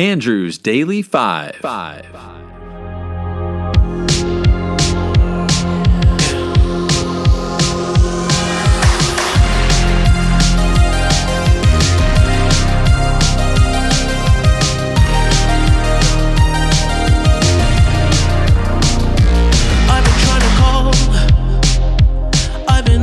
Andrew's Daily Five. Five. I've been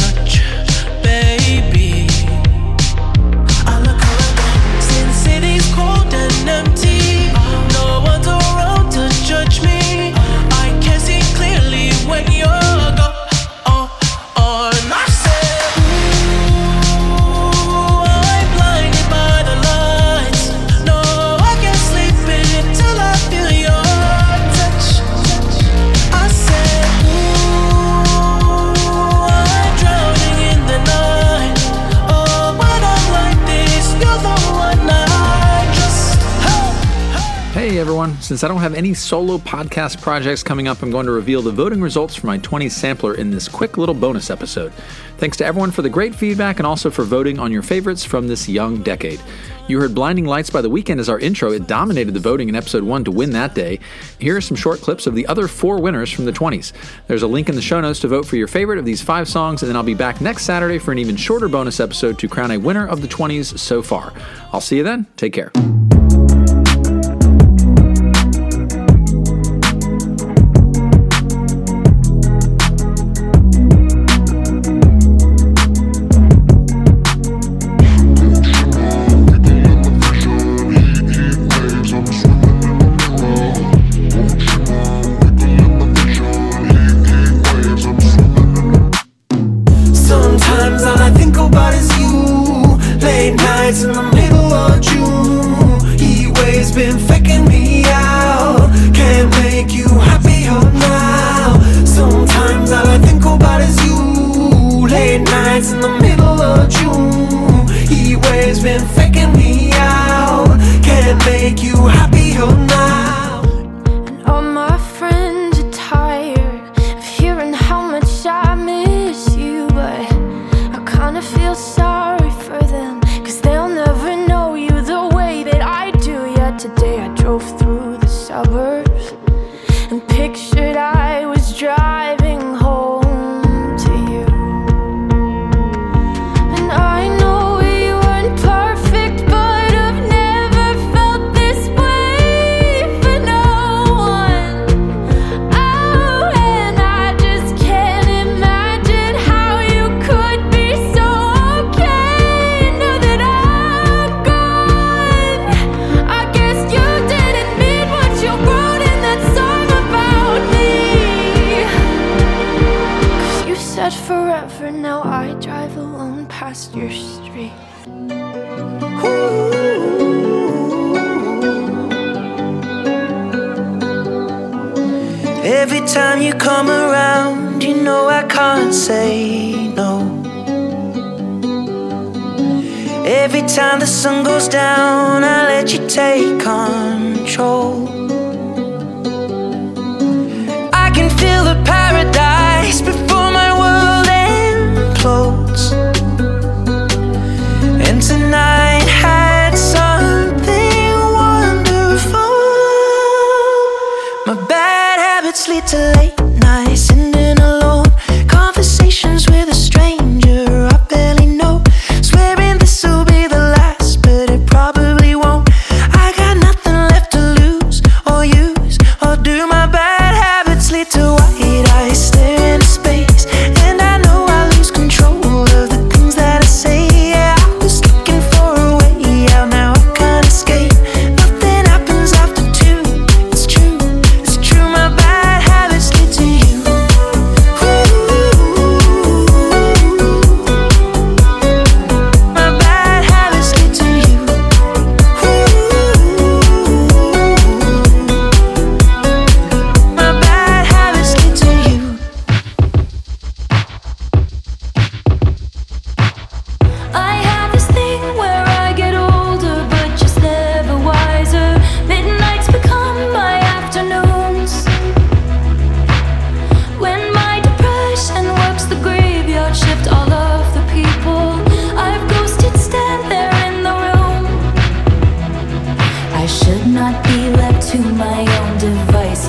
since I don't have any solo podcast projects coming up, I'm going to reveal the voting results for my 20s sampler in this quick little bonus episode. Thanks to everyone for the great feedback and also for voting on your favorites from this young decade. You heard Blinding Lights by The Weeknd as our intro. It dominated the voting in episode 1 to win that day. Here are some short clips of the other four winners from the 20s. There's a link in the show notes to vote for your favorite of these five songs, and then I'll be back next Saturday for an even shorter bonus episode to crown a winner of the 20s so far. I'll see you then. Take care. Can't make you happier now. Sometimes all I think about is you. Late nights in the middle of June. Heat waves been faking drive alone past your street. Every time you come around, you know I can't say no. Every time the sun goes down, I let you take control.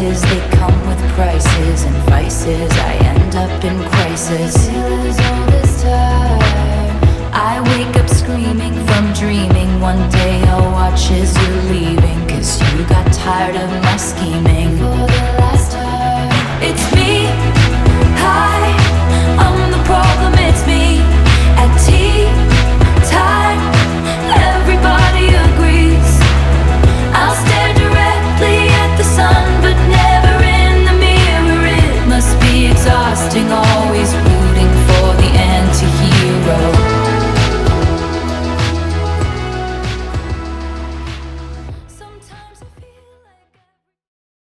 Devices. They come with prices and vices. I end up in crisis. I wake up screaming from dreaming. One day I'll watch you